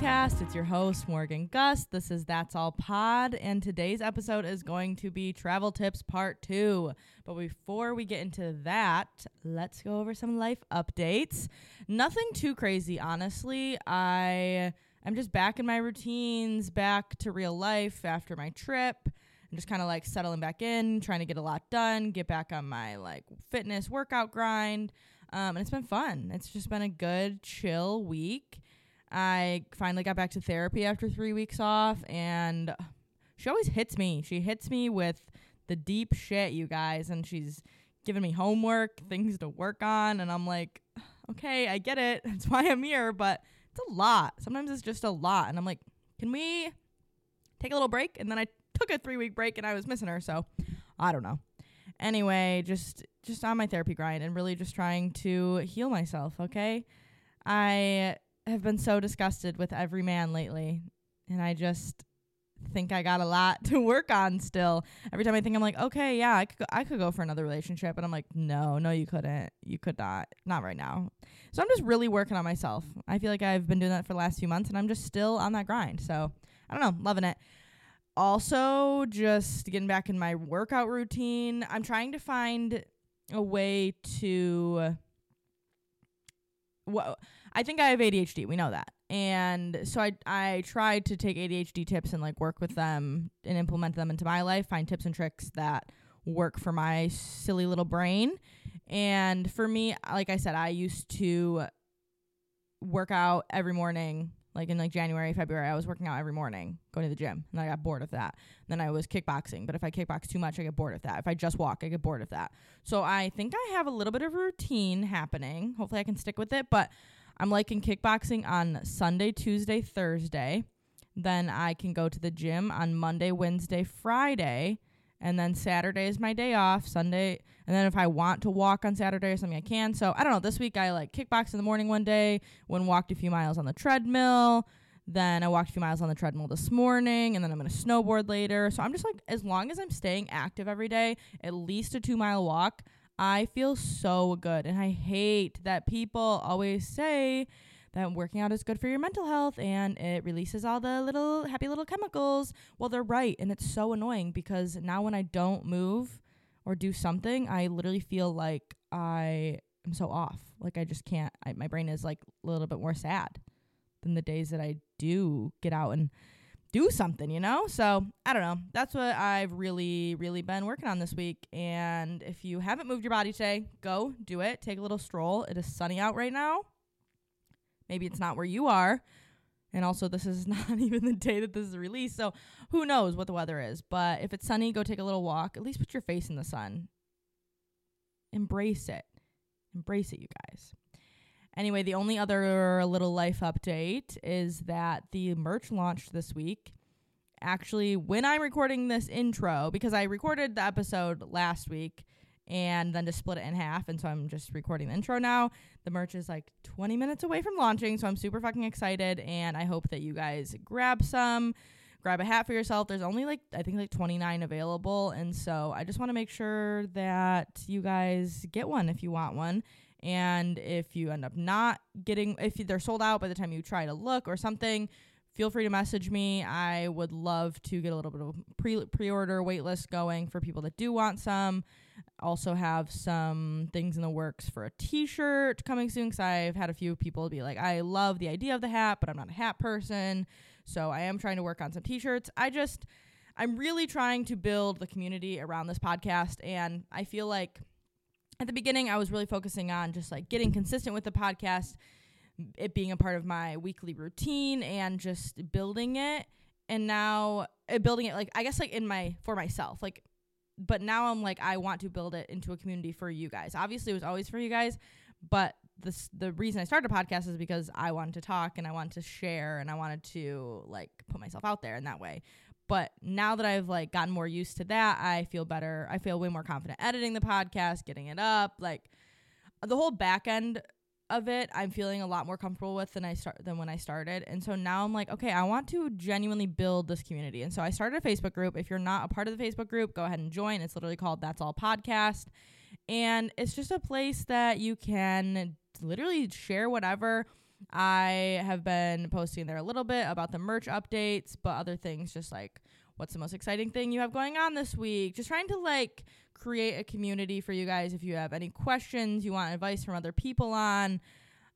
podcast. It's your host Morgan Gus. This is That's All Pod, and today's episode is going to be travel tips part 2. But before we get into that, let's go over some life updates. Nothing too crazy, honestly. I I'm just back in my routines, back to real life after my trip. I'm just kind of like settling back in, trying to get a lot done, get back on my like fitness workout grind. Um, and it's been fun. It's just been a good, chill week. I finally got back to therapy after three weeks off, and she always hits me. She hits me with the deep shit, you guys, and she's giving me homework, things to work on, and I'm like, okay, I get it. That's why I'm here, but a lot. Sometimes it's just a lot, and I'm like, can we take a little break? And then I took a three week break, and I was missing her, so I don't know anyway, just just on my therapy grind and really just trying to heal myself, okay? I have been so disgusted with every man lately, and I just think I got a lot to work on still. Every time I think I'm like, okay, yeah, I could go, I could go for another relationship, and I'm like, no, no, you couldn't, you could not, not right now. So I'm just really working on myself. I feel like I've been doing that for the last few months, and I'm just still on that grind. So I don't know, loving it also just getting back in my workout routine. I'm trying to find a way to well, I think I have ADHD. We know that. And so I I tried to take ADHD tips and like work with them and implement them into my life, find tips and tricks that work for my silly little brain. And for me, like I said, I used to work out every morning like in like January, February, I was working out every morning, going to the gym, and I got bored of that. And then I was kickboxing, but if I kickbox too much, I get bored of that. If I just walk, I get bored of that. So I think I have a little bit of a routine happening. Hopefully, I can stick with it. But I'm liking kickboxing on Sunday, Tuesday, Thursday. Then I can go to the gym on Monday, Wednesday, Friday and then Saturday is my day off. Sunday, and then if I want to walk on Saturday or something, I can. So I don't know. This week I like kickbox in the morning one day, went walked a few miles on the treadmill. Then I walked a few miles on the treadmill this morning, and then I'm gonna snowboard later. So I'm just like, as long as I'm staying active every day, at least a two mile walk, I feel so good. And I hate that people always say that working out is good for your mental health and it releases all the little happy little chemicals. Well, they're right. And it's so annoying because now when I don't move or do something, I literally feel like I am so off. Like I just can't, I, my brain is like a little bit more sad than the days that I do get out and do something, you know? So I don't know. That's what I've really, really been working on this week. And if you haven't moved your body today, go do it. Take a little stroll. It is sunny out right now. Maybe it's not where you are. And also, this is not even the day that this is released. So, who knows what the weather is. But if it's sunny, go take a little walk. At least put your face in the sun. Embrace it. Embrace it, you guys. Anyway, the only other little life update is that the merch launched this week. Actually, when I'm recording this intro, because I recorded the episode last week and then just split it in half. And so I'm just recording the intro now. The merch is like 20 minutes away from launching, so I'm super fucking excited. And I hope that you guys grab some, grab a hat for yourself. There's only like, I think like 29 available. And so I just want to make sure that you guys get one if you want one. And if you end up not getting, if they're sold out by the time you try to look or something, feel free to message me. I would love to get a little bit of pre pre order wait list going for people that do want some. Also have some things in the works for a T-shirt coming soon because I've had a few people be like, I love the idea of the hat, but I'm not a hat person, so I am trying to work on some T-shirts. I just, I'm really trying to build the community around this podcast, and I feel like at the beginning I was really focusing on just like getting consistent with the podcast, it being a part of my weekly routine, and just building it. And now uh, building it like I guess like in my for myself like but now I'm like I want to build it into a community for you guys. Obviously, it was always for you guys, but this the reason I started a podcast is because I wanted to talk and I wanted to share and I wanted to like put myself out there in that way. But now that I've like gotten more used to that, I feel better. I feel way more confident editing the podcast, getting it up, like the whole back end of it I'm feeling a lot more comfortable with than I start than when I started. And so now I'm like, okay, I want to genuinely build this community. And so I started a Facebook group. If you're not a part of the Facebook group, go ahead and join. It's literally called That's All Podcast. And it's just a place that you can literally share whatever. I have been posting there a little bit about the merch updates, but other things just like what's the most exciting thing you have going on this week. Just trying to like create a community for you guys if you have any questions, you want advice from other people on.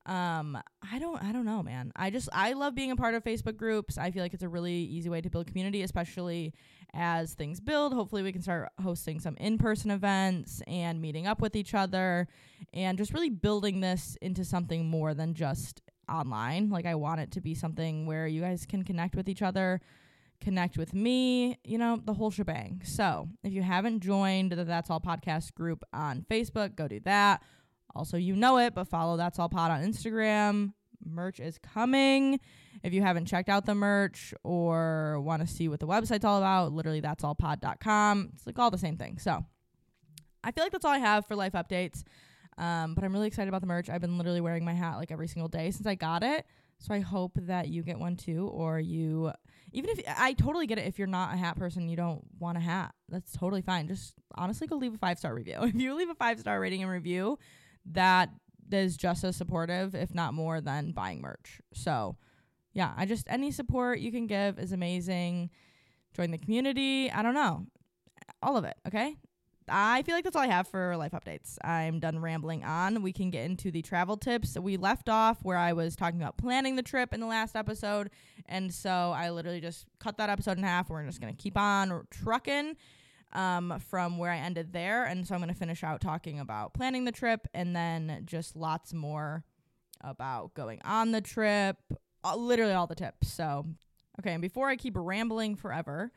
Um i don't i don't know man. I just i love being a part of facebook groups. I feel like it's a really easy way to build community especially as things build. Hopefully we can start hosting some in-person events and meeting up with each other and just really building this into something more than just online like i want it to be something where you guys can connect with each other connect with me, you know, the whole shebang. So if you haven't joined the That's All Podcast group on Facebook, go do that. Also, you know it, but follow That's All Pod on Instagram. Merch is coming. If you haven't checked out the merch or want to see what the website's all about, literally that's all pod.com. It's like all the same thing. So I feel like that's all I have for life updates. Um, but I'm really excited about the merch. I've been literally wearing my hat like every single day since I got it. So I hope that you get one too, or you even if I totally get it if you're not a hat person, you don't want a hat. That's totally fine. Just honestly go leave a five star review. If you leave a five star rating and review, that is just as supportive, if not more, than buying merch. So yeah, I just any support you can give is amazing. Join the community. I don't know. All of it, okay? I feel like that's all I have for life updates. I'm done rambling on. We can get into the travel tips. We left off where I was talking about planning the trip in the last episode. And so I literally just cut that episode in half. We're just going to keep on trucking um, from where I ended there. And so I'm going to finish out talking about planning the trip and then just lots more about going on the trip, uh, literally all the tips. So, okay. And before I keep rambling forever,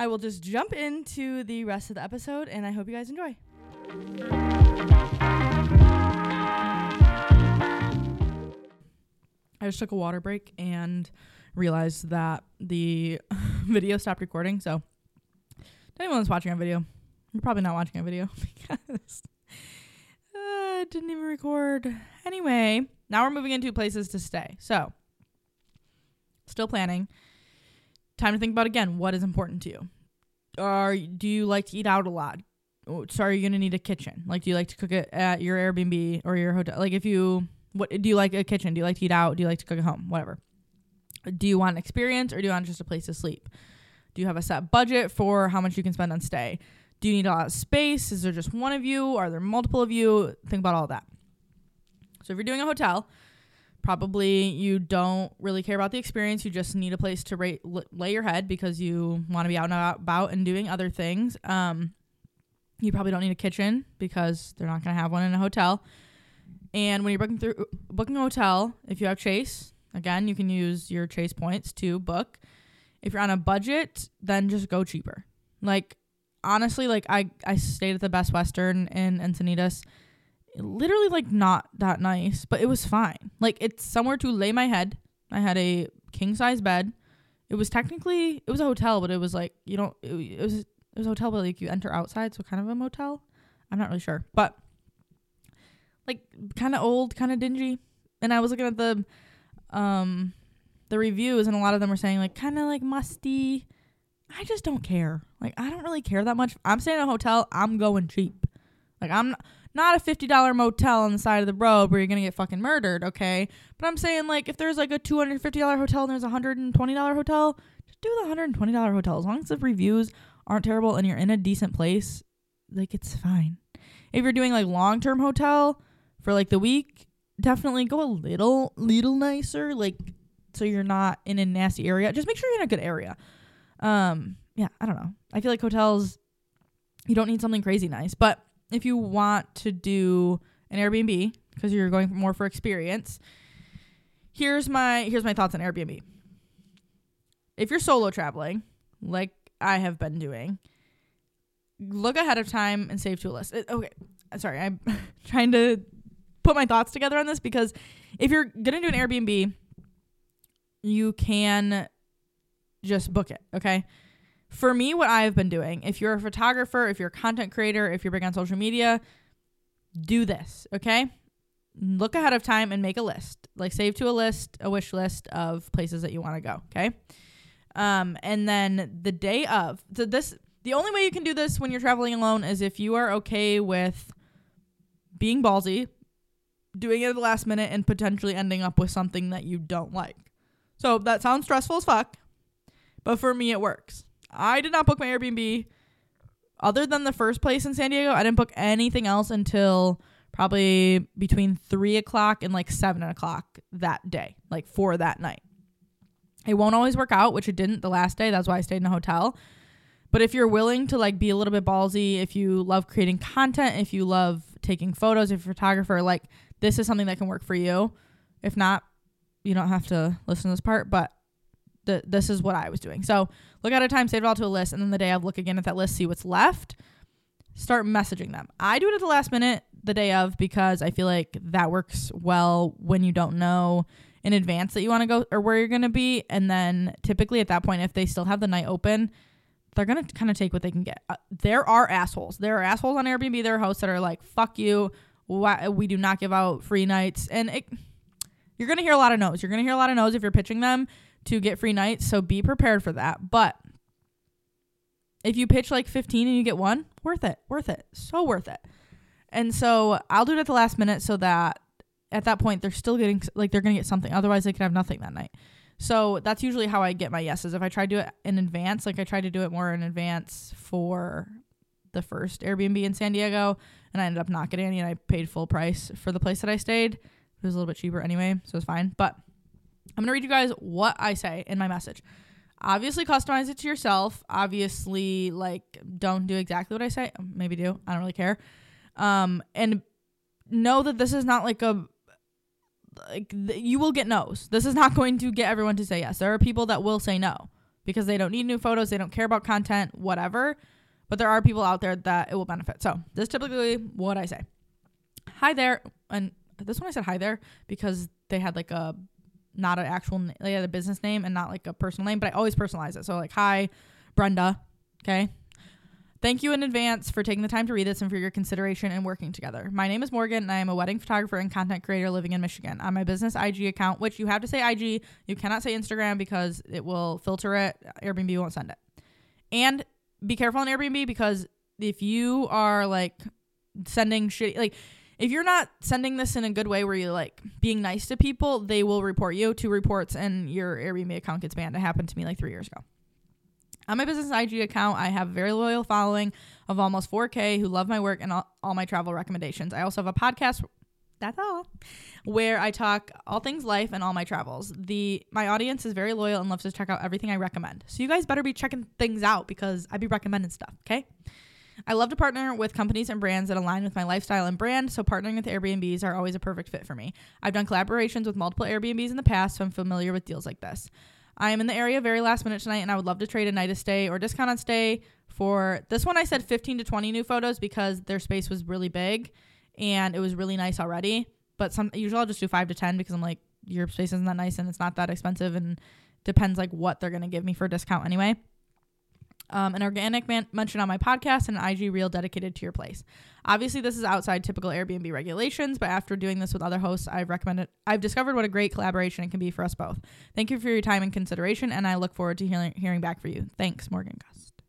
I will just jump into the rest of the episode and I hope you guys enjoy. I just took a water break and realized that the video stopped recording. So, anyone that's watching a video, you're probably not watching a video because uh, it didn't even record. Anyway, now we're moving into places to stay. So, still planning time to think about again what is important to you. Are do you like to eat out a lot? Oh, so are you gonna need a kitchen? Like, do you like to cook it at your Airbnb or your hotel? Like, if you what do you like a kitchen? Do you like to eat out? Do you like to cook at home? Whatever. Do you want an experience or do you want just a place to sleep? Do you have a set budget for how much you can spend on stay? Do you need a lot of space? Is there just one of you? Are there multiple of you? Think about all that. So if you're doing a hotel, Probably you don't really care about the experience. You just need a place to ra- lay your head because you want to be out and about and doing other things. Um, you probably don't need a kitchen because they're not going to have one in a hotel. And when you're booking through booking a hotel, if you have Chase, again, you can use your Chase points to book. If you're on a budget, then just go cheaper. Like honestly, like I I stayed at the Best Western in Encinitas literally like not that nice, but it was fine. Like it's somewhere to lay my head. I had a king size bed. It was technically it was a hotel, but it was like you know it, it was it was a hotel, but like you enter outside, so kind of a motel. I'm not really sure, but like kind of old, kind of dingy. And I was looking at the um the reviews, and a lot of them were saying like kind of like musty. I just don't care. Like I don't really care that much. I'm staying in a hotel. I'm going cheap. Like I'm not a $50 motel on the side of the road where you're going to get fucking murdered, okay? But I'm saying, like, if there's like a $250 hotel and there's a $120 hotel, just do the $120 hotel. As long as the reviews aren't terrible and you're in a decent place, like, it's fine. If you're doing like long term hotel for like the week, definitely go a little, little nicer, like, so you're not in a nasty area. Just make sure you're in a good area. Um, yeah, I don't know. I feel like hotels, you don't need something crazy nice, but if you want to do an Airbnb because you're going more for experience, here's my here's my thoughts on Airbnb. If you're solo traveling, like I have been doing, look ahead of time and save to a list. It, okay, sorry, I'm trying to put my thoughts together on this because if you're gonna do an Airbnb, you can just book it. Okay, for me, what I've been doing, if you're a photographer, if you're a content creator, if you're big on social media, do this, okay? look ahead of time and make a list. Like save to a list, a wish list of places that you want to go. Okay. Um, and then the day of so this, the only way you can do this when you're traveling alone is if you are okay with being ballsy, doing it at the last minute, and potentially ending up with something that you don't like. So that sounds stressful as fuck, but for me, it works. I did not book my Airbnb. Other than the first place in San Diego, I didn't book anything else until probably between three o'clock and like seven o'clock that day, like for that night. It won't always work out, which it didn't the last day. That's why I stayed in a hotel. But if you're willing to like be a little bit ballsy, if you love creating content, if you love taking photos, if you're a photographer, like this is something that can work for you. If not, you don't have to listen to this part, but the, this is what I was doing. So look at a time, save it all to a list, and then the day of, look again at that list, see what's left, start messaging them. I do it at the last minute, the day of, because I feel like that works well when you don't know in advance that you want to go or where you're going to be. And then typically at that point, if they still have the night open, they're going to kind of take what they can get. Uh, there are assholes. There are assholes on Airbnb, there are hosts that are like, fuck you. Why, we do not give out free nights. And it, you're going to hear a lot of no's. You're going to hear a lot of no's if you're pitching them to get free nights. So be prepared for that. But if you pitch like 15 and you get one, worth it. Worth it. So worth it. And so I'll do it at the last minute so that at that point they're still getting like they're gonna get something otherwise they could have nothing that night so that's usually how i get my yeses if i try to do it in advance like i tried to do it more in advance for the first airbnb in san diego and i ended up not getting any and i paid full price for the place that i stayed it was a little bit cheaper anyway so it's fine but i'm gonna read you guys what i say in my message obviously customize it to yourself obviously like don't do exactly what i say maybe do i don't really care um and know that this is not like a like th- you will get no's. This is not going to get everyone to say yes. There are people that will say no because they don't need new photos, they don't care about content, whatever. But there are people out there that it will benefit. So this is typically what I say. Hi there, and this one I said hi there because they had like a not an actual had a business name and not like a personal name, but I always personalize it. So like hi, Brenda. Okay, Thank you in advance for taking the time to read this and for your consideration and working together. My name is Morgan and I am a wedding photographer and content creator living in Michigan. On my business IG account, which you have to say IG, you cannot say Instagram because it will filter it. Airbnb won't send it. And be careful on Airbnb because if you are like sending shit, like if you're not sending this in a good way where you're like being nice to people, they will report you to reports and your Airbnb account gets banned. It happened to me like three years ago. On my business IG account, I have a very loyal following of almost 4K who love my work and all, all my travel recommendations. I also have a podcast that's all where i talk all things life and all my travels the my audience is very loyal and loves to check out everything i recommend so you guys better be checking things out because i be recommending stuff okay i love to partner with companies and brands that align with my lifestyle and brand so partnering with airbnbs are always a perfect fit for me i've done collaborations with multiple airbnbs in the past so i'm familiar with deals like this I am in the area very last minute tonight, and I would love to trade a night of stay or discount on stay for this one. I said 15 to 20 new photos because their space was really big and it was really nice already. But some usually I'll just do five to 10 because I'm like, your space isn't that nice and it's not that expensive and depends like what they're gonna give me for a discount anyway um, an organic man- mention on my podcast, and an IG reel dedicated to your place. Obviously, this is outside typical Airbnb regulations, but after doing this with other hosts, I've recommended. I've discovered what a great collaboration it can be for us both. Thank you for your time and consideration, and I look forward to hearing hearing back for you. Thanks, Morgan Gust.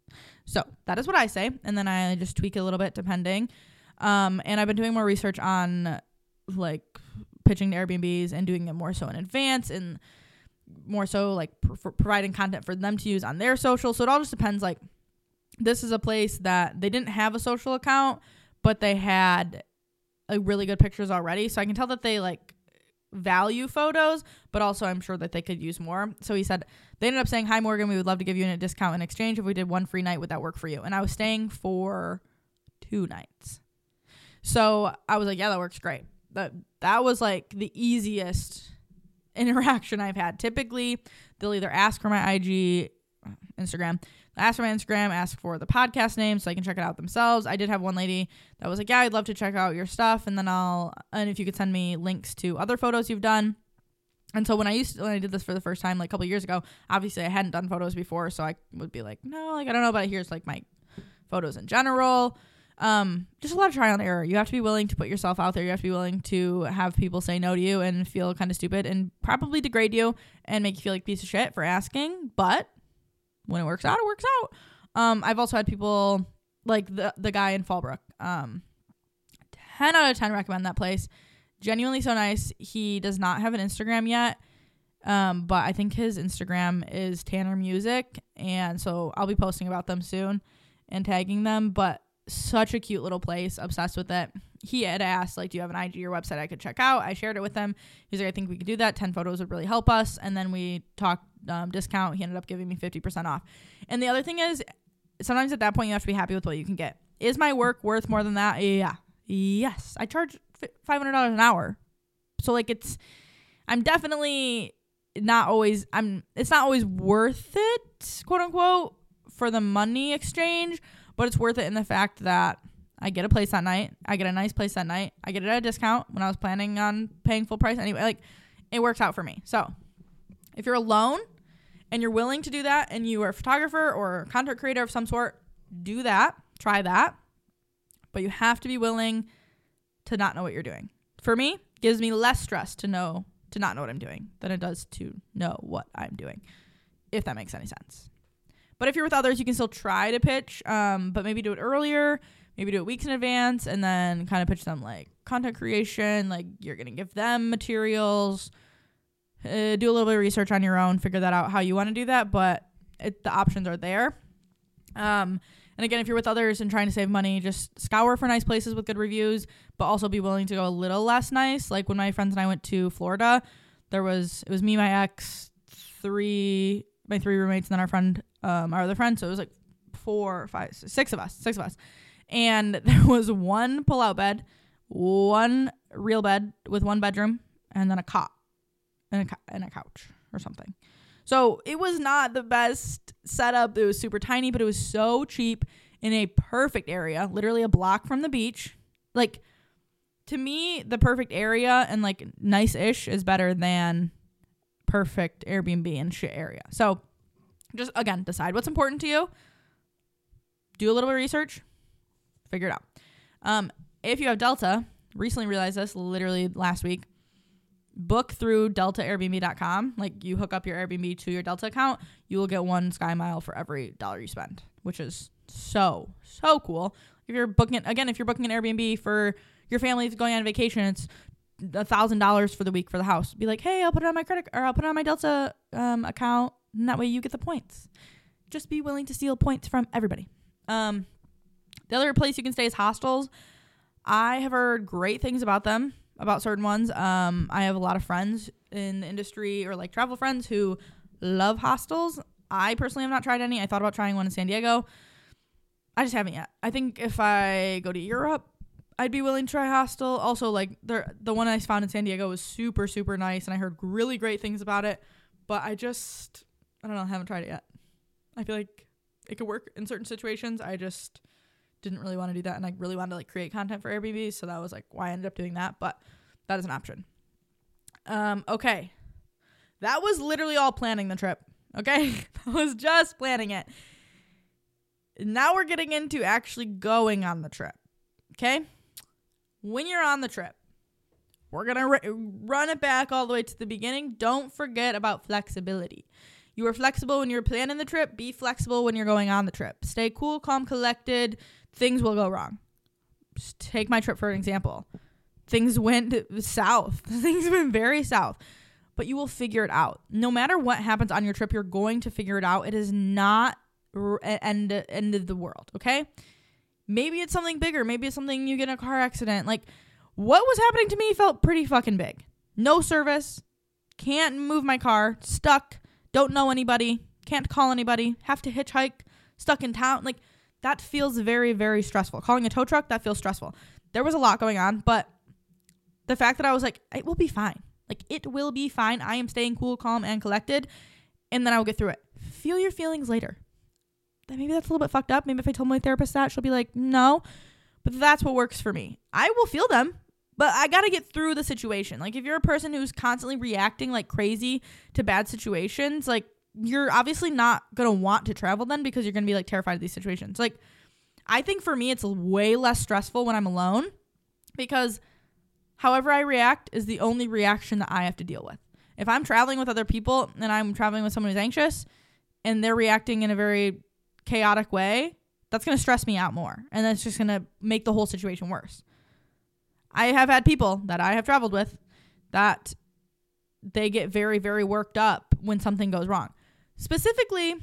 So that is what I say, and then I just tweak a little bit depending. Um, and I've been doing more research on like pitching to Airbnbs and doing it more so in advance and more so like pr- providing content for them to use on their social. So it all just depends. Like, this is a place that they didn't have a social account, but they had like really good pictures already. So I can tell that they like value photos, but also I'm sure that they could use more. So he said they ended up saying, "Hi Morgan, we would love to give you a discount in exchange if we did one free night. Would that work for you?" And I was staying for two nights. So I was like, "Yeah, that works great." That that was like the easiest interaction I've had. Typically, they'll either ask for my IG, Instagram, ask for my Instagram, ask for the podcast name so I can check it out themselves. I did have one lady that was like, "Yeah, I'd love to check out your stuff," and then I'll and if you could send me links to other photos you've done. And so when I used to, when I did this for the first time like a couple years ago, obviously I hadn't done photos before, so I would be like, "No, like I don't know, but here's like my photos in general." Um, just a lot of trial and error. You have to be willing to put yourself out there. You have to be willing to have people say no to you and feel kind of stupid and probably degrade you and make you feel like piece of shit for asking. But when it works out, it works out. Um, I've also had people like the the guy in Fallbrook. Um, ten out of ten recommend that place. Genuinely so nice. He does not have an Instagram yet. Um, but I think his Instagram is Tanner Music, and so I'll be posting about them soon and tagging them. But such a cute little place, obsessed with it. He had asked, like, do you have an IG or website I could check out? I shared it with him. He's like, I think we could do that. 10 photos would really help us. And then we talked um, discount. He ended up giving me 50% off. And the other thing is, sometimes at that point, you have to be happy with what you can get. Is my work worth more than that? Yeah. Yes. I charge $500 an hour. So, like, it's, I'm definitely not always I'm it's not always worth it, quote unquote, for the money exchange, but it's worth it in the fact that I get a place that night. I get a nice place that night. I get it at a discount when I was planning on paying full price anyway. Like it works out for me. So, if you're alone and you're willing to do that and you are a photographer or content creator of some sort, do that. Try that. But you have to be willing to not know what you're doing. For me, gives me less stress to know to not know what I'm doing than it does to know what I'm doing, if that makes any sense. But if you're with others, you can still try to pitch, um, but maybe do it earlier, maybe do it weeks in advance, and then kind of pitch them like content creation, like you're going to give them materials. Uh, do a little bit of research on your own, figure that out how you want to do that, but it, the options are there. Um, and again, if you're with others and trying to save money, just scour for nice places with good reviews, but also be willing to go a little less nice. Like when my friends and I went to Florida, there was it was me, my ex, three my three roommates, and then our friend, um, our other friend. So it was like four, five, six of us, six of us. And there was one pull-out bed, one real bed with one bedroom, and then a cot and a, and a couch or something. So it was not the best setup. It was super tiny, but it was so cheap in a perfect area, literally a block from the beach. Like to me, the perfect area and like nice ish is better than perfect Airbnb and shit area. So just again, decide what's important to you. Do a little bit of research, figure it out. Um, if you have Delta, recently realized this literally last week book through deltaairbnb.com like you hook up your airbnb to your delta account you will get one sky mile for every dollar you spend which is so so cool. If you're booking again if you're booking an airbnb for your family's going on vacation it's a thousand dollars for the week for the house. Be like hey i'll put it on my credit or i'll put it on my delta um, account and that way you get the points just be willing to steal points from everybody um, the other place you can stay is hostels i have heard great things about them about certain ones. Um, I have a lot of friends in the industry or like travel friends who love hostels. I personally have not tried any. I thought about trying one in San Diego. I just haven't yet. I think if I go to Europe, I'd be willing to try hostel. Also, like the the one I found in San Diego was super super nice, and I heard really great things about it. But I just I don't know, I haven't tried it yet. I feel like it could work in certain situations. I just didn't really want to do that and I really wanted to like create content for Airbnb, so that was like why I ended up doing that, but that is an option. Um okay. That was literally all planning the trip. Okay? that was just planning it. Now we're getting into actually going on the trip. Okay? When you're on the trip, we're to r- run it back all the way to the beginning. Don't forget about flexibility. You are flexible when you're planning the trip. Be flexible when you're going on the trip. Stay cool, calm, collected things will go wrong. Just take my trip for an example. Things went south. things went very south. But you will figure it out. No matter what happens on your trip, you're going to figure it out. It is not end end of the world, okay? Maybe it's something bigger. Maybe it's something you get in a car accident. Like what was happening to me felt pretty fucking big. No service, can't move my car, stuck, don't know anybody, can't call anybody, have to hitchhike, stuck in town. Like that feels very, very stressful. Calling a tow truck, that feels stressful. There was a lot going on, but the fact that I was like, it will be fine. Like, it will be fine. I am staying cool, calm, and collected, and then I will get through it. Feel your feelings later. Maybe that's a little bit fucked up. Maybe if I told my therapist that, she'll be like, no. But that's what works for me. I will feel them, but I got to get through the situation. Like, if you're a person who's constantly reacting like crazy to bad situations, like, you're obviously not going to want to travel then because you're going to be like terrified of these situations. Like, I think for me, it's way less stressful when I'm alone because however I react is the only reaction that I have to deal with. If I'm traveling with other people and I'm traveling with someone who's anxious and they're reacting in a very chaotic way, that's going to stress me out more. And that's just going to make the whole situation worse. I have had people that I have traveled with that they get very, very worked up when something goes wrong. Specifically,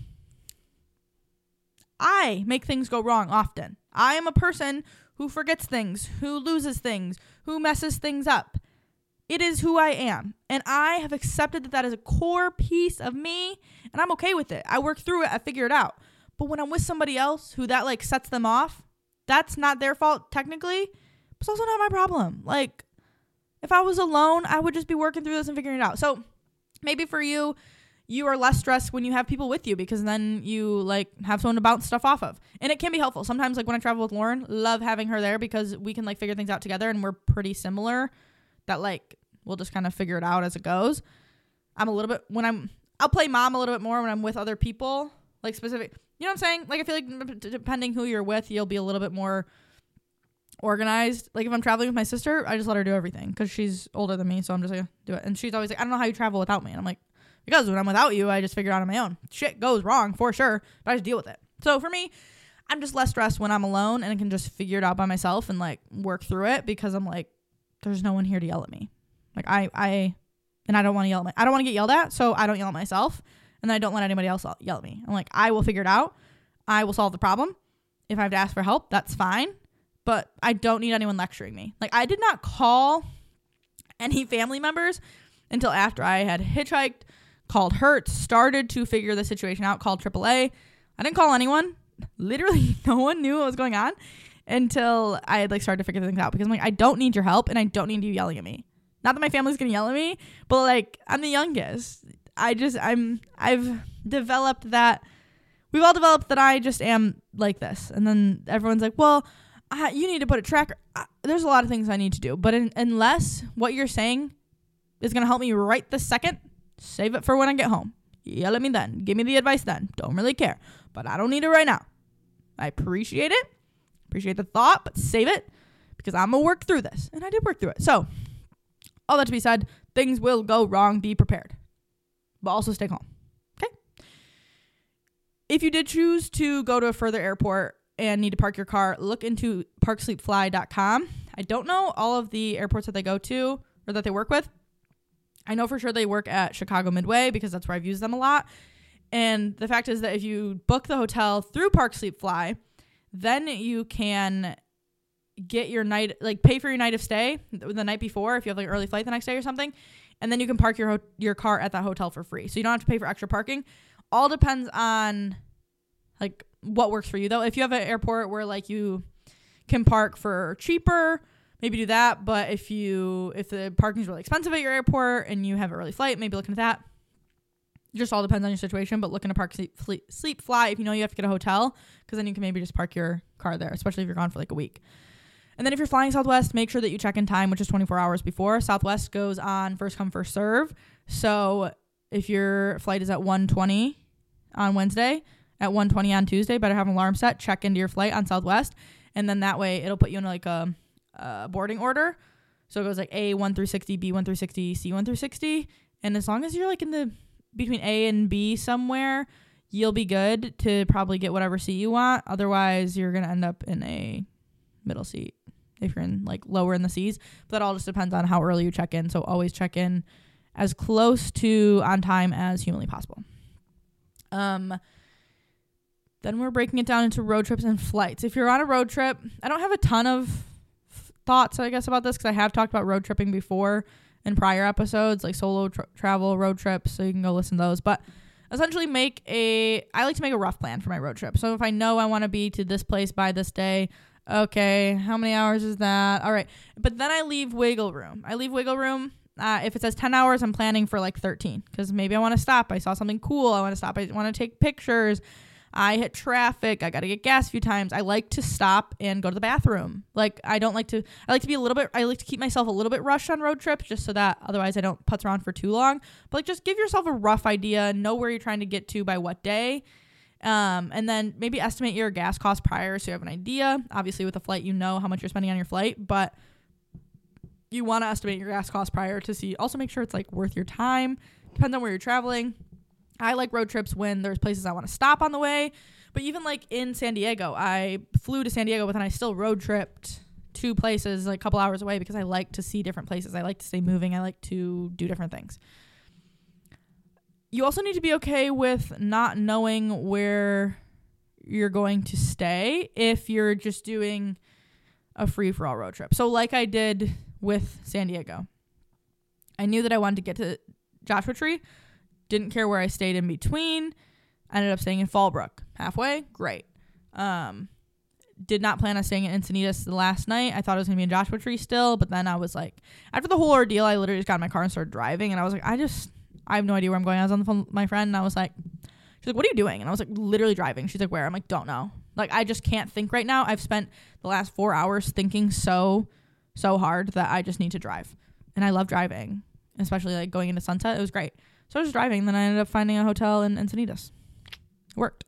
I make things go wrong often. I am a person who forgets things, who loses things, who messes things up. It is who I am. And I have accepted that that is a core piece of me, and I'm okay with it. I work through it, I figure it out. But when I'm with somebody else who that like sets them off, that's not their fault technically. It's also not my problem. Like, if I was alone, I would just be working through this and figuring it out. So maybe for you, you are less stressed when you have people with you because then you like have someone to bounce stuff off of. And it can be helpful. Sometimes like when I travel with Lauren, love having her there because we can like figure things out together and we're pretty similar that like we'll just kind of figure it out as it goes. I'm a little bit when I'm I'll play mom a little bit more when I'm with other people, like specific. You know what I'm saying? Like I feel like depending who you're with, you'll be a little bit more organized. Like if I'm traveling with my sister, I just let her do everything because she's older than me, so I'm just like do it. And she's always like, I don't know how you travel without me. And I'm like, because when I'm without you, I just figure it out on my own. Shit goes wrong for sure, but I just deal with it. So for me, I'm just less stressed when I'm alone and I can just figure it out by myself and like work through it because I'm like, there's no one here to yell at me. Like I, I, and I don't want to yell at my, I don't want to get yelled at, so I don't yell at myself, and I don't let anybody else yell at me. I'm like, I will figure it out. I will solve the problem. If I have to ask for help, that's fine, but I don't need anyone lecturing me. Like I did not call any family members until after I had hitchhiked called Hertz, started to figure the situation out, called AAA. I didn't call anyone. Literally, no one knew what was going on until I had like started to figure things out because I'm like, I don't need your help and I don't need you yelling at me. Not that my family's gonna yell at me, but like I'm the youngest. I just I'm I've developed that we've all developed that I just am like this, and then everyone's like, well. Uh, you need to put a tracker. Uh, there's a lot of things I need to do, but in, unless what you're saying is going to help me right this second, Save it for when I get home. Yell at me then. Give me the advice then. Don't really care. But I don't need it right now. I appreciate it. Appreciate the thought, but save it because I'm going to work through this. And I did work through it. So, all that to be said, things will go wrong. Be prepared. But also stay calm. Okay? If you did choose to go to a further airport and need to park your car, look into parksleepfly.com. I don't know all of the airports that they go to or that they work with. I know for sure they work at Chicago Midway because that's where I've used them a lot. And the fact is that if you book the hotel through Park Sleep Fly, then you can get your night like pay for your night of stay the night before if you have like an early flight the next day or something and then you can park your ho- your car at that hotel for free so you don't have to pay for extra parking all depends on like what works for you though if you have an airport where like you can park for cheaper maybe do that. But if you if the parking is really expensive at your airport and you have an early flight, maybe looking at that. Just all depends on your situation, but looking to park sleep, sleep, sleep fly if you know you have to get a hotel, because then you can maybe just park your car there, especially if you're gone for like a week. And then if you're flying Southwest, make sure that you check in time, which is 24 hours before. Southwest goes on first come first serve. So if your flight is at 1:20 on Wednesday, at 1:20 on Tuesday, better have an alarm set. Check into your flight on Southwest, and then that way it'll put you in like a uh, boarding order. So it goes like A one through sixty, B one through sixty, C one through sixty, and as long as you're like in the between A and B somewhere, you'll be good to probably get whatever seat you want. Otherwise, you're gonna end up in a middle seat if you're in like lower in the C's. But that all just depends on how early you check in. So always check in as close to on time as humanly possible. Um. Then we're breaking it down into road trips and flights. If you're on a road trip, I don't have a ton of thoughts, I guess, about this because I have talked about road tripping before in prior episodes, like solo tra- travel road trips. So you can go listen to those. But essentially, make a. I like to make a rough plan for my road trip. So if I know I want to be to this place by this day, okay, how many hours is that? All right, but then I leave wiggle room. I leave wiggle room. Uh, if it says 10 hours, I'm planning for like 13 because maybe I want to stop. I saw something cool. I want to stop. I want to take pictures. I hit traffic. I got to get gas a few times. I like to stop and go to the bathroom. Like I don't like to. I like to be a little bit. I like to keep myself a little bit rushed on road trips, just so that otherwise I don't putz around for too long. But like, just give yourself a rough idea. Know where you're trying to get to by what day, Um, and then maybe estimate your gas cost prior so you have an idea. Obviously, with a flight, you know how much you're spending on your flight, but you want to estimate your gas cost prior to see. Also, make sure it's like worth your time. Depends on where you're traveling. I like road trips when there's places I want to stop on the way. But even like in San Diego, I flew to San Diego, but then I still road tripped two places like a couple hours away because I like to see different places. I like to stay moving. I like to do different things. You also need to be okay with not knowing where you're going to stay if you're just doing a free for all road trip. So, like I did with San Diego, I knew that I wanted to get to Joshua Tree, didn't care where I stayed in between. Ended up staying in Fallbrook. Halfway, great. Um, did not plan on staying in Encinitas the last night. I thought it was gonna be in Joshua Tree still, but then I was like, after the whole ordeal, I literally just got in my car and started driving, and I was like, I just, I have no idea where I'm going. I was on the phone with my friend, and I was like, she's like, what are you doing? And I was like, literally driving. She's like, where? I'm like, don't know. Like, I just can't think right now. I've spent the last four hours thinking so, so hard that I just need to drive, and I love driving, especially like going into sunset. It was great. So I was driving, then I ended up finding a hotel in Encinitas. It worked.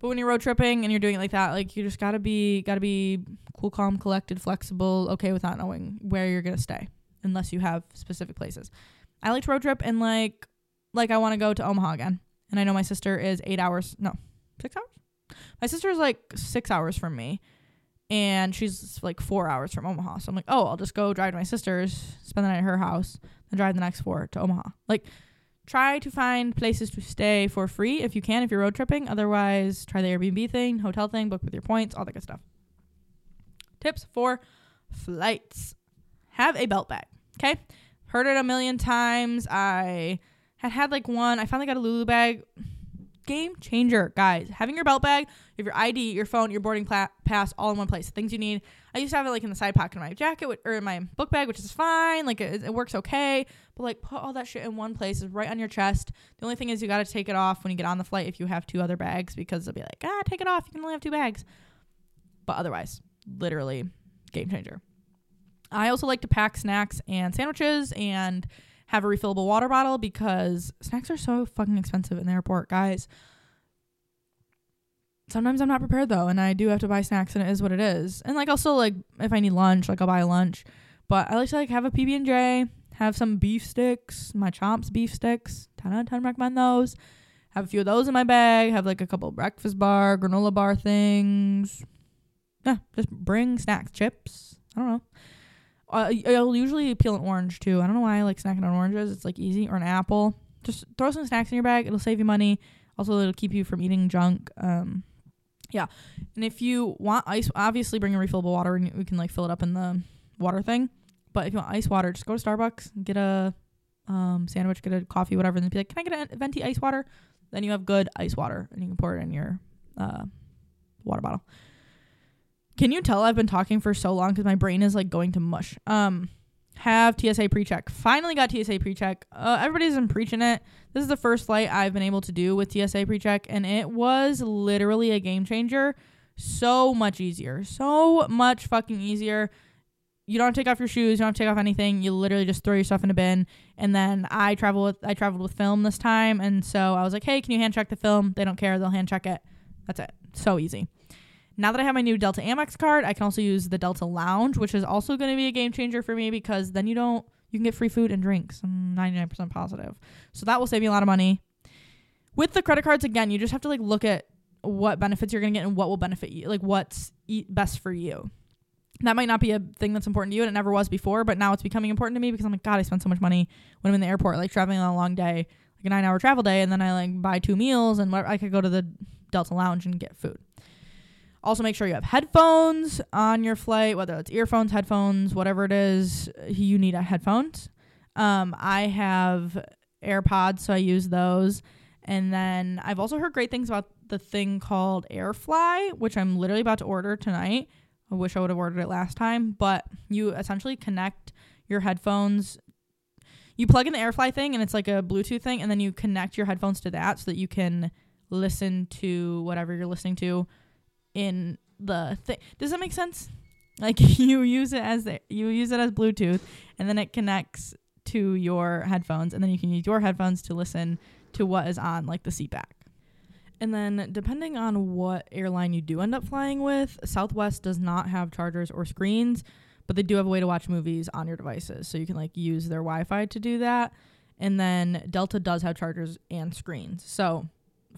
But when you're road tripping and you're doing it like that, like you just gotta be gotta be cool, calm, collected, flexible, okay with not knowing where you're gonna stay, unless you have specific places. I like to road trip and like like I want to go to Omaha again, and I know my sister is eight hours, no, six hours. My sister is like six hours from me, and she's like four hours from Omaha. So I'm like, oh, I'll just go drive to my sister's, spend the night at her house, then drive the next four to Omaha. Like try to find places to stay for free if you can if you're road tripping. Otherwise try the airbnb thing hotel thing book with your points all that good stuff. Tips for flights. Have a belt bag okay? Heard it a million times. I had had like one. I finally got a lulu bag game changer guys. Having your belt bag you have your id your phone your boarding pla- pass all in one place. The things you need. I used to have it like in the side pocket of my jacket or in my book bag which is fine. Like it, it works okay. But like put all that shit in one place. Is right on your chest. The only thing is you got to take it off when you get on the flight if you have two other bags because they'll be like ah take it off. You can only have two bags. But otherwise literally game changer. I also like to pack snacks and sandwiches and have a refillable water bottle because snacks are so fucking expensive in the airport, guys. Sometimes I'm not prepared though, and I do have to buy snacks, and it is what it is. And like also like if I need lunch, like I'll buy lunch. But I like to like have a PB and J, have some beef sticks, my Chomps beef sticks. Ten out of ten recommend those. Have a few of those in my bag. Have like a couple breakfast bar, granola bar things. Yeah, just bring snacks, chips. I don't know. Uh, I'll usually peel an orange too. I don't know why I like snacking on oranges. It's like easy or an apple. Just throw some snacks in your bag. It'll save you money. Also, it'll keep you from eating junk. Um, yeah. And if you want ice, obviously bring a refillable water and we can like fill it up in the water thing. But if you want ice water, just go to Starbucks, and get a um, sandwich, get a coffee, whatever, and be like, "Can I get a venti ice water?" Then you have good ice water, and you can pour it in your uh, water bottle. Can you tell I've been talking for so long because my brain is like going to mush? Um, have TSA pre-check. Finally got TSA pre-check. Uh, everybody's been preaching it. This is the first flight I've been able to do with TSA pre-check, and it was literally a game changer. So much easier. So much fucking easier. You don't have to take off your shoes. You don't have to take off anything. You literally just throw your stuff in a bin. And then I travel with I traveled with film this time, and so I was like, "Hey, can you hand check the film?" They don't care. They'll hand check it. That's it. So easy. Now that I have my new Delta Amex card, I can also use the Delta Lounge, which is also going to be a game changer for me because then you don't you can get free food and drinks. I'm 99% positive. So that will save you a lot of money. With the credit cards again, you just have to like look at what benefits you're going to get and what will benefit you, like what's e- best for you. That might not be a thing that's important to you and it never was before, but now it's becoming important to me because I'm like god, I spend so much money when I'm in the airport like traveling on a long day, like a 9-hour travel day and then I like buy two meals and I could go to the Delta Lounge and get food. Also, make sure you have headphones on your flight, whether it's earphones, headphones, whatever it is, you need a headphones. Um, I have AirPods, so I use those. And then I've also heard great things about the thing called AirFly, which I'm literally about to order tonight. I wish I would have ordered it last time, but you essentially connect your headphones. You plug in the AirFly thing, and it's like a Bluetooth thing, and then you connect your headphones to that so that you can listen to whatever you're listening to in the thing. Does that make sense? Like you use it as the, you use it as Bluetooth, and then it connects to your headphones, and then you can use your headphones to listen to what is on like the seat back. And then, depending on what airline you do end up flying with, Southwest does not have chargers or screens, but they do have a way to watch movies on your devices. So you can like use their Wi Fi to do that. And then Delta does have chargers and screens. So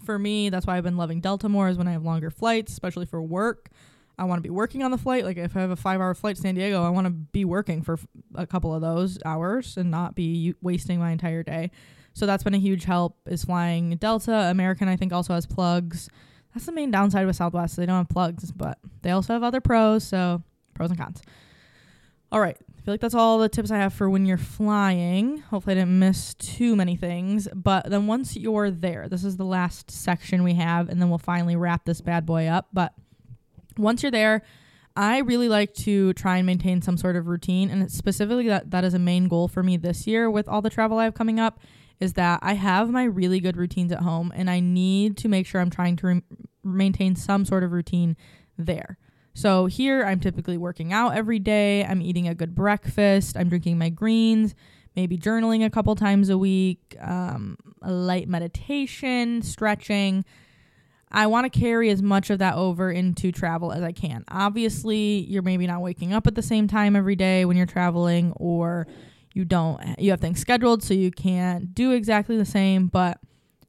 for me, that's why I've been loving Delta more, is when I have longer flights, especially for work. I want to be working on the flight. Like if I have a five hour flight to San Diego, I want to be working for f- a couple of those hours and not be wasting my entire day. So that's been a huge help is flying Delta. American I think also has plugs. That's the main downside with Southwest. They don't have plugs, but they also have other pros, so pros and cons. All right. I feel like that's all the tips I have for when you're flying. Hopefully I didn't miss too many things. But then once you're there, this is the last section we have, and then we'll finally wrap this bad boy up. But once you're there, I really like to try and maintain some sort of routine. And specifically that that is a main goal for me this year with all the travel I have coming up is that I have my really good routines at home and I need to make sure I'm trying to re- maintain some sort of routine there. So here I'm typically working out every day, I'm eating a good breakfast, I'm drinking my greens, maybe journaling a couple times a week, um, a light meditation, stretching. I want to carry as much of that over into travel as I can. Obviously, you're maybe not waking up at the same time every day when you're traveling or you don't you have things scheduled so you can't do exactly the same but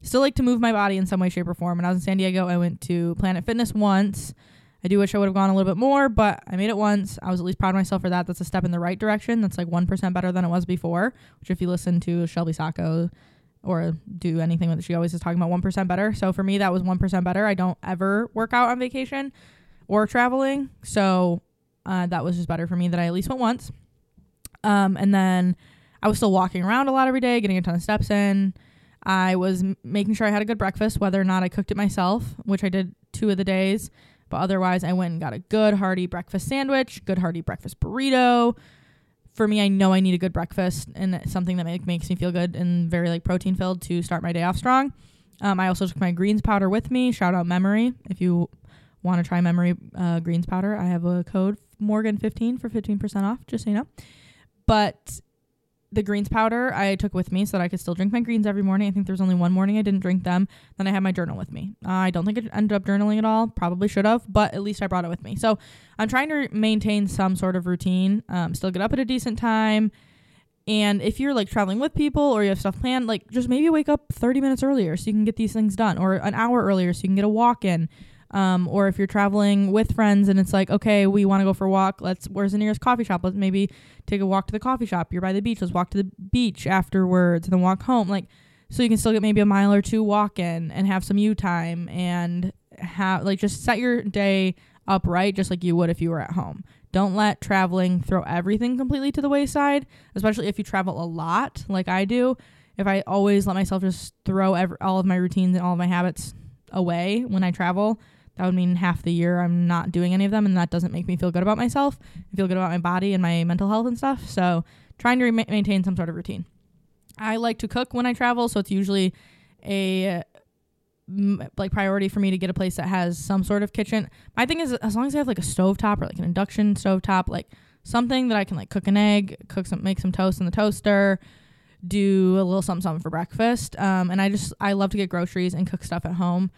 still like to move my body in some way shape or form when i was in san diego i went to planet fitness once i do wish i would have gone a little bit more but i made it once. I was at least proud of myself for that. That's a step in the right direction. That's like 1% better than it was before which if you listen to shelby sacco or do anything with it, she always is talking about 1% better. So for me that was 1% better. I don't ever work out on vacation or traveling so uh, that was just better for me that i at least went once. Um, and then I was still walking around a lot every day, getting a ton of steps in. I was m- making sure I had a good breakfast, whether or not I cooked it myself, which I did two of the days. But otherwise, I went and got a good hearty breakfast sandwich, good hearty breakfast burrito. For me, I know I need a good breakfast and something that make, makes me feel good and very like protein filled to start my day off strong. Um, I also took my greens powder with me. Shout out Memory. If you want to try Memory uh, greens powder, I have a code Morgan15 for 15% off, just so you know. But the greens powder I took with me so that I could still drink my greens every morning. I think there's only one morning I didn't drink them. Then I had my journal with me. Uh, I don't think I ended up journaling at all. Probably should have, but at least I brought it with me. So I'm trying to maintain some sort of routine. Um, still get up at a decent time. And if you're like traveling with people or you have stuff planned, like just maybe wake up 30 minutes earlier so you can get these things done, or an hour earlier so you can get a walk in. Um, or if you're traveling with friends and it's like, okay, we want to go for a walk. Let's, where's the nearest coffee shop? Let's maybe take a walk to the coffee shop. You're by the beach. Let's walk to the beach afterwards and then walk home. Like, so you can still get maybe a mile or two walk in and have some you time and have, like, just set your day up right, just like you would if you were at home. Don't let traveling throw everything completely to the wayside, especially if you travel a lot like I do. If I always let myself just throw every, all of my routines and all of my habits away when I travel, that would mean half the year I'm not doing any of them, and that doesn't make me feel good about myself. I feel good about my body and my mental health and stuff. So, trying to re- maintain some sort of routine. I like to cook when I travel, so it's usually a like priority for me to get a place that has some sort of kitchen. My thing is as long as I have like a stove top or like an induction stove top, like something that I can like cook an egg, cook some make some toast in the toaster, do a little something something for breakfast. Um, and I just I love to get groceries and cook stuff at home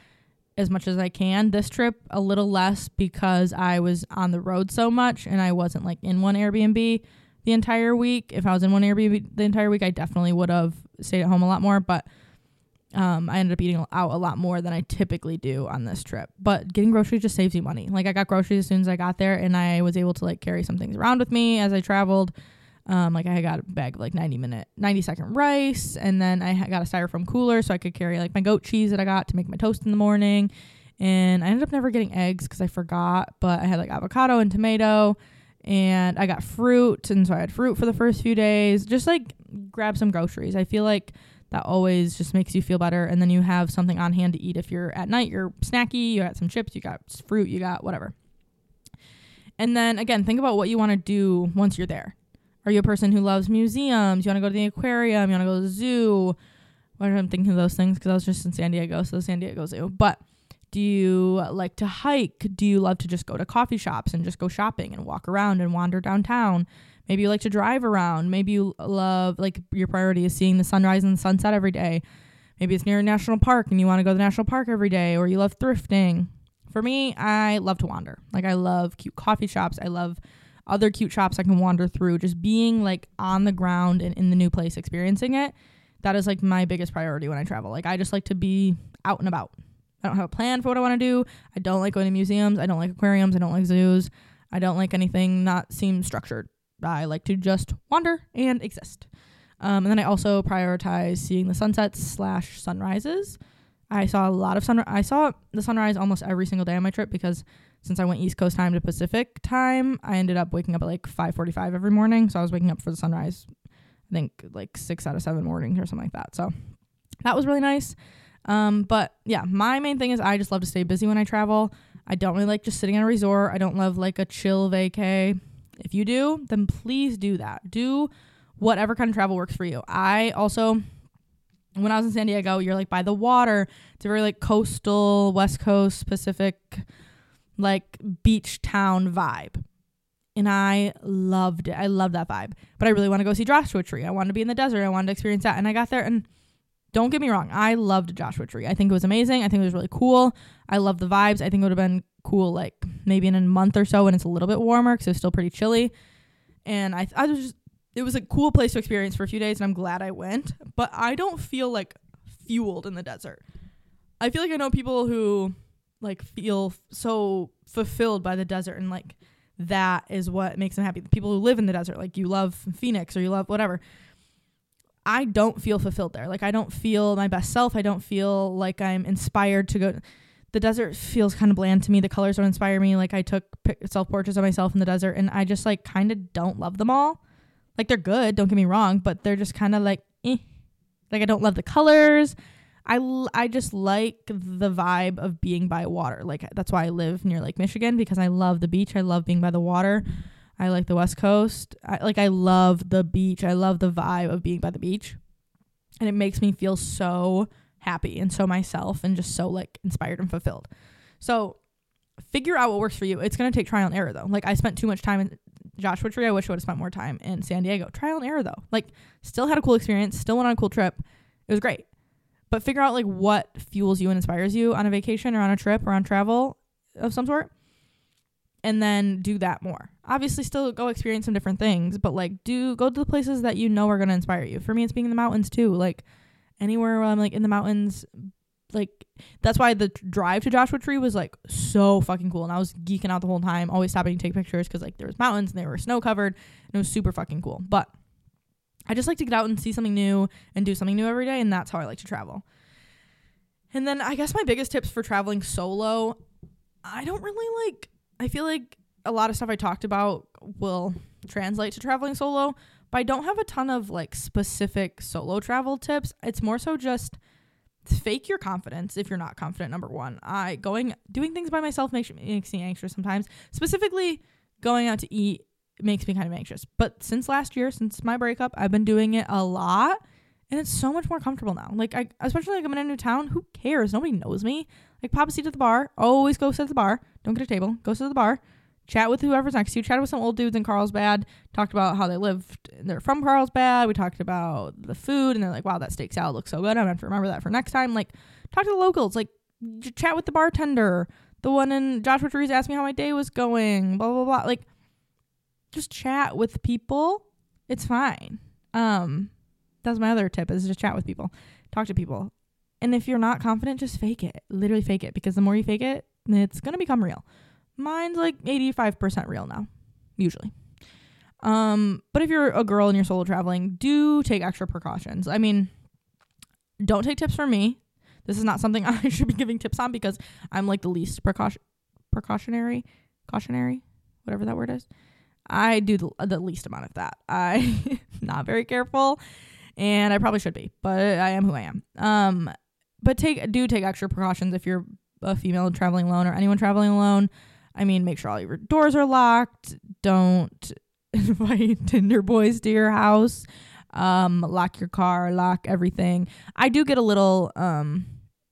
as much as I can. This trip a little less because I was on the road so much and I wasn't like in one Airbnb the entire week. If I was in one Airbnb the entire week, I definitely would have stayed at home a lot more, but um, I ended up eating out a lot more than I typically do on this trip. But getting groceries just saves you money. Like I got groceries as soon as I got there and I was able to like carry some things around with me as I traveled. Um, like I got a bag of like 90 minute, 90 second rice, and then I got a styrofoam cooler so I could carry like my goat cheese that I got to make my toast in the morning. And I ended up never getting eggs because I forgot, but I had like avocado and tomato, and I got fruit, and so I had fruit for the first few days. Just like grab some groceries. I feel like that always just makes you feel better, and then you have something on hand to eat if you're at night. You're snacky. You got some chips. You got fruit. You got whatever. And then again, think about what you want to do once you're there. Are you a person who loves museums? You want to go to the aquarium? You want to go to the zoo? Why am I thinking of those things? Because I was just in San Diego, so San Diego Zoo. But do you like to hike? Do you love to just go to coffee shops and just go shopping and walk around and wander downtown? Maybe you like to drive around. Maybe you love, like, your priority is seeing the sunrise and sunset every day. Maybe it's near a national park and you want to go to the national park every day or you love thrifting. For me, I love to wander. Like I love cute coffee shops. I love other cute shops I can wander through. Just being like on the ground and in the new place experiencing it. That is like my biggest priority when I travel. Like I just like to be out and about. I don't have a plan for what I want to do. I don't like going to museums. I don't like aquariums. I don't like zoos. I don't like anything not seem structured. I like to just wander and exist. Um, and then I also prioritize seeing the sunsets slash sunrises. I saw a lot of sun. I saw the sunrise almost every single day on my trip because since I went East Coast time to Pacific time, I ended up waking up at like 5:45 every morning. So I was waking up for the sunrise. I think like six out of seven mornings or something like that. So that was really nice. Um, but yeah, my main thing is I just love to stay busy when I travel. I don't really like just sitting in a resort. I don't love like a chill vacay. If you do, then please do that. Do whatever kind of travel works for you. I also when I was in San Diego, you're like by the water. It's a very like coastal, West Coast, Pacific, like beach town vibe. And I loved it. I love that vibe. But I really want to go see Joshua Tree. I wanted to be in the desert. I wanted to experience that. And I got there and don't get me wrong, I loved Joshua Tree. I think it was amazing. I think it was really cool. I love the vibes. I think it would have been cool like maybe in a month or so when it's a little bit warmer because it's still pretty chilly. And I, I was just it was a cool place to experience for a few days and I'm glad I went, but I don't feel like fueled in the desert. I feel like I know people who like feel so fulfilled by the desert and like that is what makes them happy. The people who live in the desert, like you love Phoenix or you love whatever. I don't feel fulfilled there. Like I don't feel my best self. I don't feel like I'm inspired to go. The desert feels kind of bland to me. The colors don't inspire me. Like I took self portraits of myself in the desert and I just like kind of don't love them all. Like they're good, don't get me wrong, but they're just kind of like, eh. Like I don't love the colors. I, I just like the vibe of being by water. Like that's why I live near Lake Michigan because I love the beach. I love being by the water. I like the West Coast. I like I love the beach. I love the vibe of being by the beach. And it makes me feel so happy and so myself and just so like inspired and fulfilled. So figure out what works for you. It's going to take trial and error though. Like I spent too much time in Joshua Tree. I wish I would have spent more time in San Diego. Trial and error though. Like still had a cool experience, still went on a cool trip. It was great. But figure out like what fuels you and inspires you on a vacation or on a trip or on travel of some sort. And then do that more. Obviously still go experience some different things, but like do go to the places that you know are going to inspire you. For me it's being in the mountains too. Like anywhere where I'm like in the mountains like that's why the drive to Joshua Tree was like so fucking cool, and I was geeking out the whole time, always stopping to take pictures because like there was mountains and they were snow covered, and it was super fucking cool. But I just like to get out and see something new and do something new every day, and that's how I like to travel. And then I guess my biggest tips for traveling solo, I don't really like. I feel like a lot of stuff I talked about will translate to traveling solo, but I don't have a ton of like specific solo travel tips. It's more so just fake your confidence if you're not confident number one i going doing things by myself makes, makes me anxious sometimes specifically going out to eat makes me kind of anxious but since last year since my breakup i've been doing it a lot and it's so much more comfortable now like i especially like i'm in a new town who cares nobody knows me like pop a seat at the bar always go sit at the bar don't get a table go sit at the bar chat with whoever's next to you. Chatted with some old dudes in Carlsbad. Talked about how they lived. They're from Carlsbad. We talked about the food, and they're like, "Wow, that steak salad looks so good. I'm gonna have to remember that for next time." Like, talk to the locals. Like, chat with the bartender. The one in Joshua Trees asked me how my day was going. Blah blah blah. Like, just chat with people. It's fine. Um, that's my other tip is just chat with people. Talk to people. And if you're not confident, just fake it. Literally fake it because the more you fake it, it's gonna become real. Mine's like 85% real now, usually. Um, but if you're a girl and you're solo traveling, do take extra precautions. I mean, don't take tips from me. This is not something I should be giving tips on because I'm like the least precaution precautionary, cautionary, whatever that word is. I do the, the least amount of that. I not very careful, and I probably should be, but I am who I am. Um, but take do take extra precautions if you're a female traveling alone or anyone traveling alone. I mean, make sure all your doors are locked. Don't invite Tinder boys to your house. Um, lock your car, lock everything. I do get a little um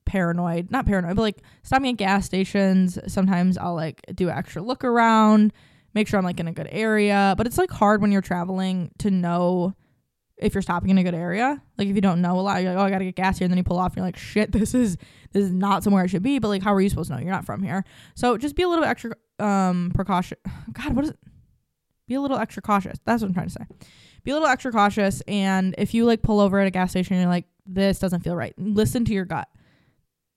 paranoid, not paranoid, but like stopping at gas stations. Sometimes I'll like do extra look around, make sure I'm like in a good area. But it's like hard when you're traveling to know if you're stopping in a good area. Like if you don't know a lot, you're like, oh, I gotta get gas here, and then you pull off, and you're like, shit, this is this is not somewhere I should be. But like, how are you supposed to know? You're not from here, so just be a little bit extra um precaution. God, what is it? Be a little extra cautious. That's what I'm trying to say. Be a little extra cautious, and if you like pull over at a gas station, and you're like, this doesn't feel right. Listen to your gut.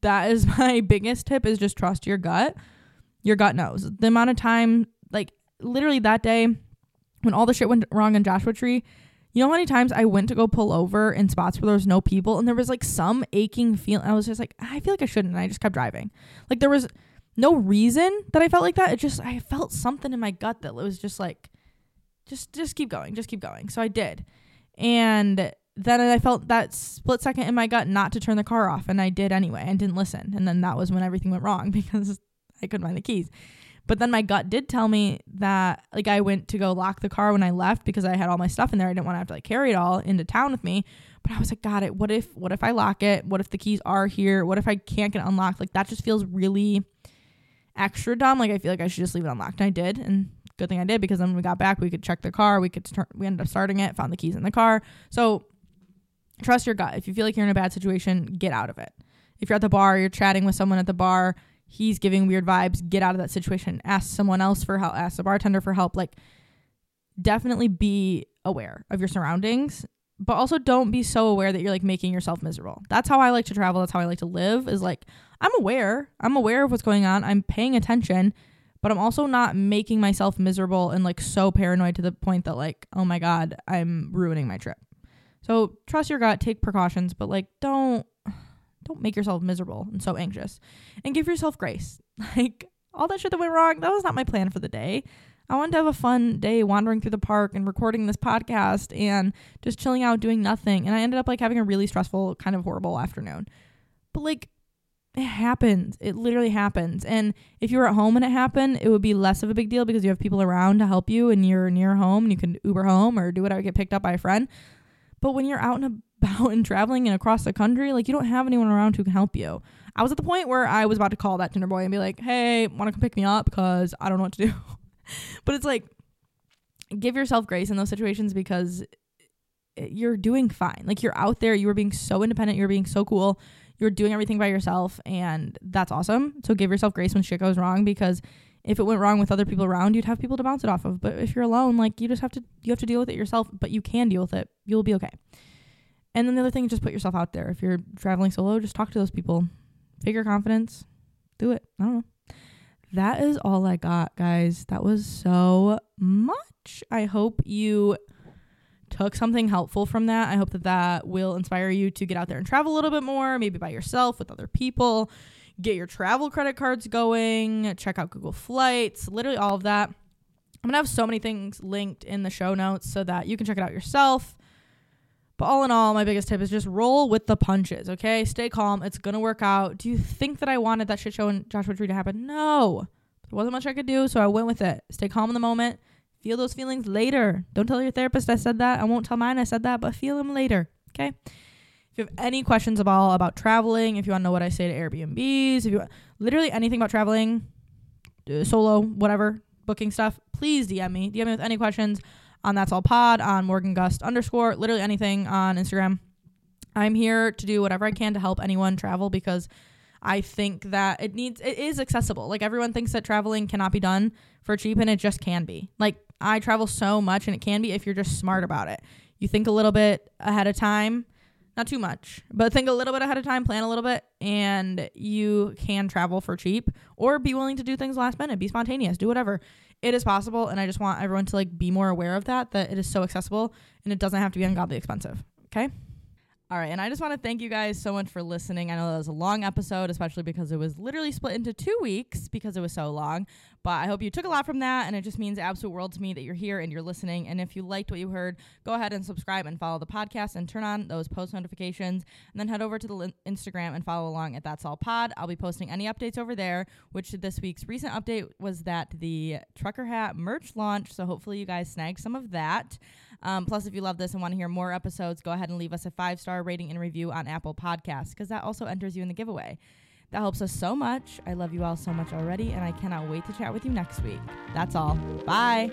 That is my biggest tip: is just trust your gut. Your gut knows. The amount of time, like literally that day, when all the shit went wrong in Joshua Tree you know how many times I went to go pull over in spots where there was no people and there was like some aching feeling. I was just like, I feel like I shouldn't. And I just kept driving. Like there was no reason that I felt like that. It just, I felt something in my gut that was just like, just, just keep going, just keep going. So I did. And then I felt that split second in my gut not to turn the car off. And I did anyway and didn't listen. And then that was when everything went wrong because I couldn't find the keys. But then my gut did tell me that like I went to go lock the car when I left because I had all my stuff in there. I didn't want to have to like carry it all into town with me. But I was like, God, it. What if? What if I lock it? What if the keys are here? What if I can't get unlocked? Like that just feels really extra dumb. Like I feel like I should just leave it unlocked. And I did, and good thing I did because then when we got back, we could check the car. We could start. We ended up starting it. Found the keys in the car. So trust your gut. If you feel like you're in a bad situation, get out of it. If you're at the bar, you're chatting with someone at the bar, he's giving weird vibes, get out of that situation. Ask someone else for help, ask the bartender for help. Like, definitely be aware of your surroundings, but also don't be so aware that you're like making yourself miserable. That's how I like to travel. That's how I like to live is like, I'm aware. I'm aware of what's going on. I'm paying attention, but I'm also not making myself miserable and like so paranoid to the point that like, oh my God, I'm ruining my trip. So trust your gut, take precautions, but like, don't don't make yourself miserable and so anxious and give yourself grace. Like all that shit that went wrong, that was not my plan for the day. I wanted to have a fun day wandering through the park and recording this podcast and just chilling out doing nothing. And I ended up like having a really stressful, kind of horrible afternoon. But like it happens. It literally happens. And if you were at home and it happened, it would be less of a big deal because you have people around to help you and you're near home and you can Uber home or do whatever, get picked up by a friend. But when you're out and about and traveling and across the country, like you don't have anyone around who can help you. I was at the point where I was about to call that Tinder boy and be like, "Hey, want to come pick me up because I don't know what to do." but it's like give yourself grace in those situations because eh, you're doing fine. Like you're out there, you are being so independent, you're being so cool. You're doing everything by yourself and that's awesome. So give yourself grace when shit goes wrong because if it went wrong with other people around, you'd have people to bounce it off of. But if you're alone, like you just have to you have to deal with it yourself, but you can deal with it. You'll be okay. And then the other thing is just put yourself out there. If you're traveling solo, just talk to those people. Figure confidence. Do it. I don't know. That is all I got, guys. That was so much. I hope you took something helpful from that. I hope that that will inspire you to get out there and travel a little bit more, maybe by yourself with other people. Get your travel credit cards going, check out Google Flights, literally all of that. I'm going to have so many things linked in the show notes so that you can check it out yourself. But all in all, my biggest tip is just roll with the punches, okay? Stay calm. It's going to work out. Do you think that I wanted that shit show in Joshua Tree to happen? No. There wasn't much I could do, so I went with it. Stay calm in the moment. Feel those feelings later. Don't tell your therapist I said that. I won't tell mine I said that, but feel them later, okay? If you have any questions about about traveling, if you want to know what I say to Airbnbs, if you want, literally anything about traveling, uh, solo, whatever, booking stuff, please DM me. DM me with any questions on That's All Pod, on Morgan Gust underscore, literally anything on Instagram. I'm here to do whatever I can to help anyone travel because I think that it needs it is accessible. Like everyone thinks that traveling cannot be done for cheap and it just can be. Like I travel so much and it can be if you're just smart about it. You think a little bit ahead of time, not too much, but think a little bit ahead of time, plan a little bit and you can travel for cheap or be willing to do things last minute, be spontaneous, do whatever. It is possible and i just want everyone to like be more aware of that that it is so accessible and it doesn't have to be ungodly expensive okay all right, and I just want to thank you guys so much for listening. I know that was a long episode, especially because it was literally split into two weeks because it was so long. But I hope you took a lot from that, and it just means absolute world to me that you're here and you're listening. And if you liked what you heard, go ahead and subscribe and follow the podcast and turn on those post notifications. And then head over to the Instagram and follow along at That's All Pod. I'll be posting any updates over there. Which this week's recent update was that the trucker hat merch launched, so hopefully you guys snag some of that. Um, plus, if you love this and want to hear more episodes, go ahead and leave us a five star rating and review on Apple Podcasts because that also enters you in the giveaway. That helps us so much. I love you all so much already, and I cannot wait to chat with you next week. That's all. Bye.